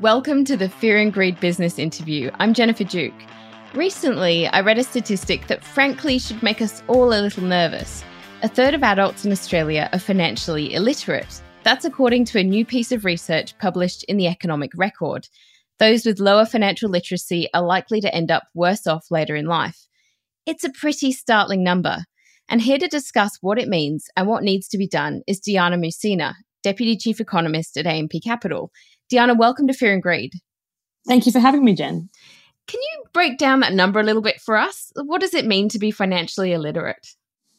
Welcome to the Fear and Greed Business Interview. I'm Jennifer Duke. Recently, I read a statistic that frankly should make us all a little nervous. A third of adults in Australia are financially illiterate. That's according to a new piece of research published in the Economic Record. Those with lower financial literacy are likely to end up worse off later in life. It's a pretty startling number. And here to discuss what it means and what needs to be done is Diana Mousina, Deputy Chief Economist at AMP Capital. Diana, welcome to Fear and Greed. Thank you for having me, Jen. Can you break down that number a little bit for us? What does it mean to be financially illiterate?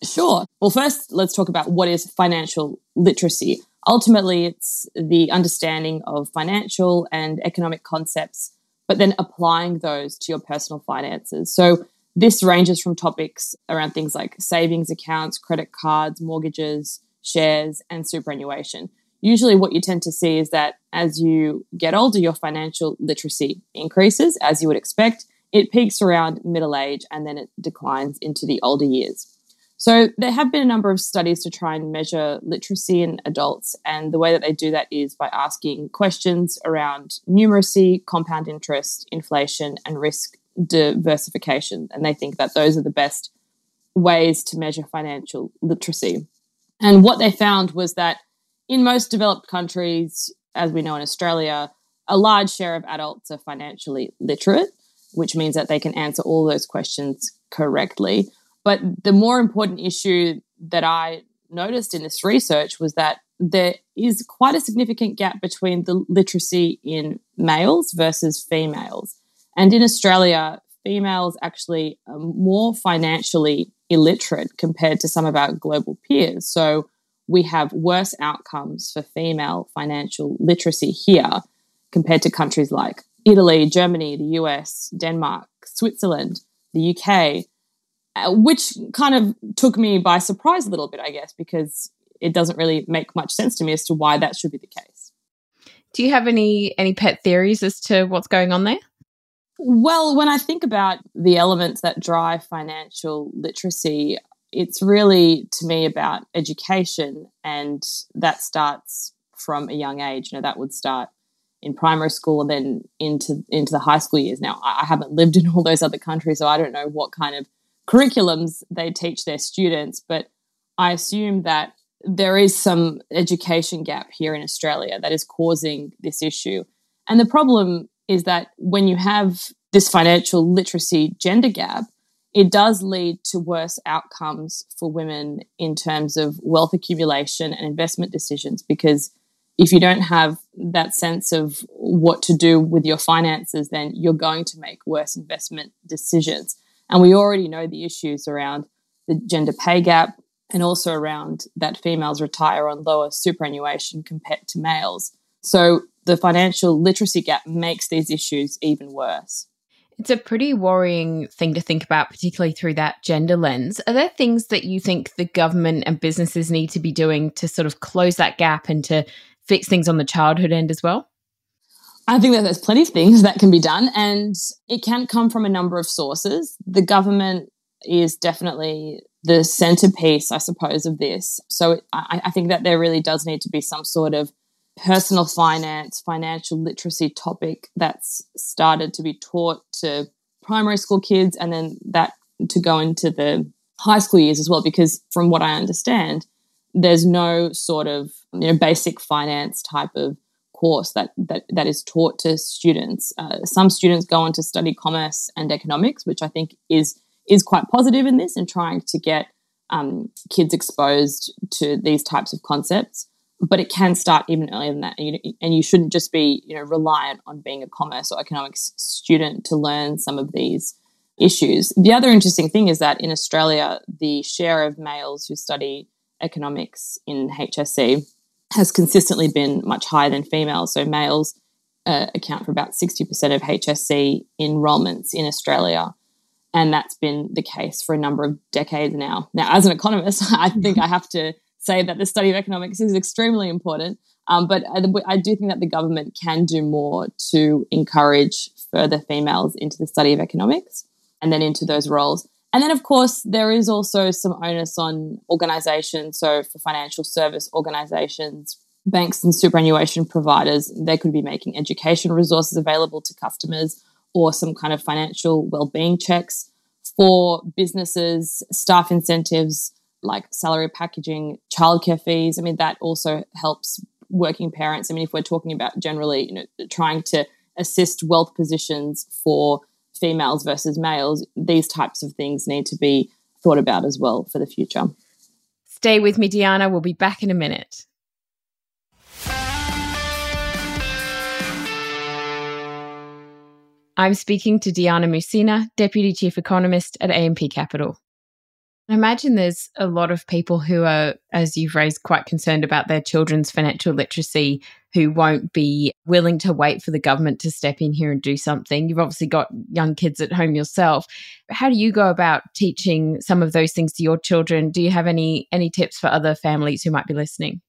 Sure. Well, first, let's talk about what is financial literacy. Ultimately, it's the understanding of financial and economic concepts, but then applying those to your personal finances. So, this ranges from topics around things like savings accounts, credit cards, mortgages, shares, and superannuation usually what you tend to see is that as you get older, your financial literacy increases, as you would expect. It peaks around middle age and then it declines into the older years. So, there have been a number of studies to try and measure literacy in adults, and the way that they do that is by asking questions around numeracy, compound interest, inflation, and risk diversification. And they think that those are the best ways to measure financial literacy. And what they found was that in most developed countries, as we know in Australia, a large share of adults are financially literate, which means that they can answer all those questions correctly. But the more important issue that I noticed in this research was that there is quite a significant gap between the literacy in males versus females. And in Australia, females actually are more financially illiterate compared to some of our global peers. So we have worse outcomes for female financial literacy here compared to countries like Italy, Germany, the US, Denmark, Switzerland, the UK, uh, which kind of took me by surprise a little bit, I guess, because it doesn't really make much sense to me as to why that should be the case. Do you have any any pet theories as to what's going on there? Well, when I think about the elements that drive financial literacy, it's really to me about education and that starts from a young age. You know that would start in primary school and then into into the high school years. Now i haven't lived in all those other countries so i don't know what kind of curriculums they teach their students but i assume that there is some education gap here in australia that is causing this issue. And the problem is that when you have this financial literacy gender gap it does lead to worse outcomes for women in terms of wealth accumulation and investment decisions because if you don't have that sense of what to do with your finances, then you're going to make worse investment decisions. And we already know the issues around the gender pay gap and also around that females retire on lower superannuation compared to males. So the financial literacy gap makes these issues even worse. It's a pretty worrying thing to think about, particularly through that gender lens. Are there things that you think the government and businesses need to be doing to sort of close that gap and to fix things on the childhood end as well? I think that there's plenty of things that can be done, and it can come from a number of sources. The government is definitely the centerpiece, I suppose, of this. So I, I think that there really does need to be some sort of personal finance, financial literacy topic that's started to be taught to primary school kids and then that to go into the high school years as well because from what I understand there's no sort of you know basic finance type of course that that, that is taught to students. Uh, some students go on to study commerce and economics, which I think is is quite positive in this and trying to get um, kids exposed to these types of concepts but it can start even earlier than that. And you, and you shouldn't just be you know reliant on being a commerce or economics student to learn some of these issues. The other interesting thing is that in australia the share of males who study economics in hsc has consistently been much higher than females. So males uh, account for about 60% of hsc enrolments in australia. And that's been the case for a number of decades now. Now as an economist i think i have to say that the study of economics is extremely important. Um, but I, I, do think that the government can do more to encourage further females into the study of economics and then into those roles. And then, of course, there is also some onus on organizations. So, for financial service organizations, banks and superannuation providers, they could be making education resources available to customers or some kind of financial well-being checks for businesses, staff incentives like salary packaging, childcare fees. I mean, that also helps working parents. I mean, if we're talking about generally, you know, trying to assist wealth positions for females versus males, these types of things need to be thought about as well for the future. Stay with me, Diana. We'll be back in a minute. I'm speaking to Diana Mousina, Deputy Chief Economist at AMP Capital. I imagine there's a lot of people who are, as you've raised, quite concerned about their children's financial literacy who won't be willing to wait for the government to step in here and do something. You've obviously got young kids at home yourself. How do you go about teaching some of those things to your children? Do you have any any tips for other families who might be listening?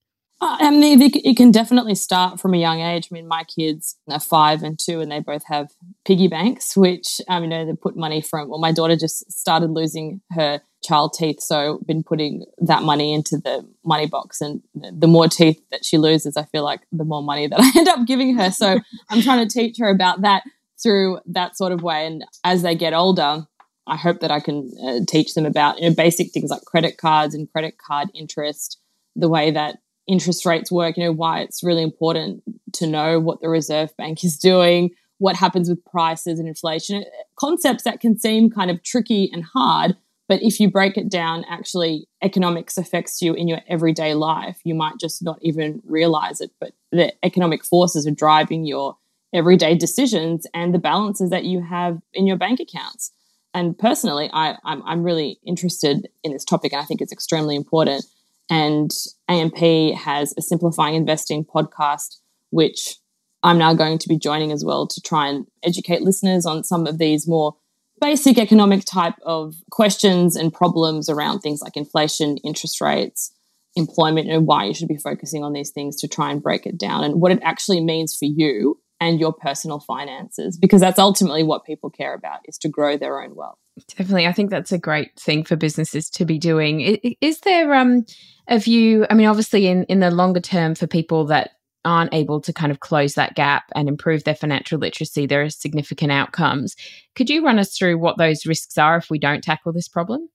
I mean, it can definitely start from a young age. I mean, my kids are five and two, and they both have piggy banks, which um, you know they put money from. Well, my daughter just started losing her child teeth, so been putting that money into the money box, and the more teeth that she loses, I feel like the more money that I end up giving her. So I'm trying to teach her about that through that sort of way, and as they get older. I hope that I can uh, teach them about you know basic things like credit cards and credit card interest, the way that interest rates work, you know, why it's really important to know what the Reserve Bank is doing, what happens with prices and inflation, concepts that can seem kind of tricky and hard. But if you break it down, actually, economics affects you in your everyday life. You might just not even realize it, but the economic forces are driving your everyday decisions and the balances that you have in your bank accounts. And personally, I, I'm, I'm really interested in this topic, and I think it's extremely important and AMP has a Simplifying Investing podcast, which I'm now going to be joining as well to try and educate listeners on some of these more basic economic type of questions and problems around things like inflation, interest rates, employment, and why you should be focusing on these things to try and break it down and what it actually means for you and your personal finances because that's ultimately what people care about is to grow their own wealth. Definitely. I think that's a great thing for businesses to be doing. Is there um, a view? I mean, obviously, in, in the longer term, for people that aren't able to kind of close that gap and improve their financial literacy, there are significant outcomes. Could you run us through what those risks are if we don't tackle this problem?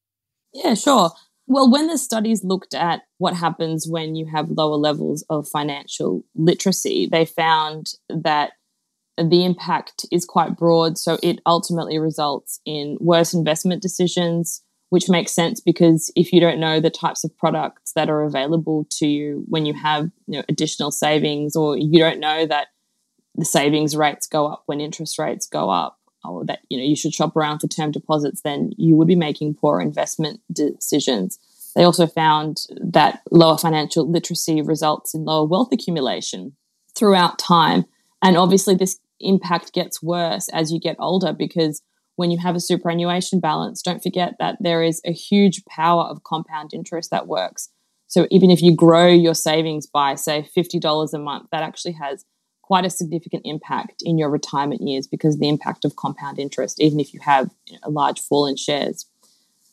Yeah, sure. Well, when the studies looked at what happens when you have lower levels of financial literacy, they found that the impact is quite broad. So it ultimately results in worse investment decisions, which makes sense because if you don't know the types of products that are available to you when you have you know, additional savings, or you don't know that the savings rates go up when interest rates go up, or that you know you should shop around for term deposits, then you would be making poor investment decisions. They also found that lower financial literacy results in lower wealth accumulation throughout time. And obviously, this impact gets worse as you get older because when you have a superannuation balance, don't forget that there is a huge power of compound interest that works. So even if you grow your savings by, say, $50 a month, that actually has quite a significant impact in your retirement years because the impact of compound interest, even if you have a large fall in shares.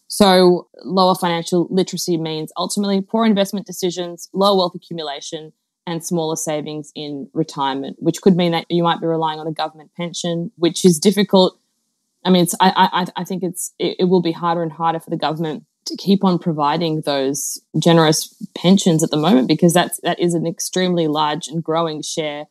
So, lower financial literacy means ultimately poor investment decisions, low wealth accumulation, and smaller savings in retirement, which could mean that you might be relying on a government pension, which is difficult. I mean, it's, I, I, I think it's it, it will be harder and harder for the government to keep on providing those generous pensions at the moment because that's that is an extremely large and growing share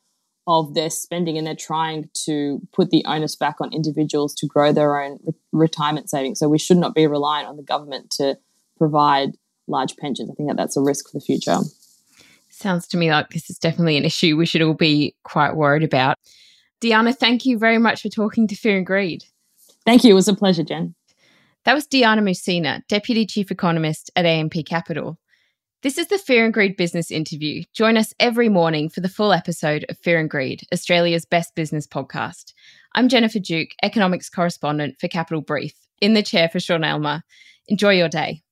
of their spending, and they're trying to put the onus back on individuals to grow their own re- retirement savings. So we should not be reliant on the government to provide large pensions. I think that that's a risk for the future. Sounds to me like this is definitely an issue we should all be quite worried about. Diana, thank you very much for talking to Fear and Greed. Thank you. It was a pleasure, Jen. That was Diana Mousina, Deputy Chief Economist at AMP Capital. This is the Fear and Greed business interview. Join us every morning for the full episode of Fear and Greed, Australia's best business podcast. I'm Jennifer Duke, economics correspondent for Capital Brief, in the chair for Sean Aylmer. Enjoy your day.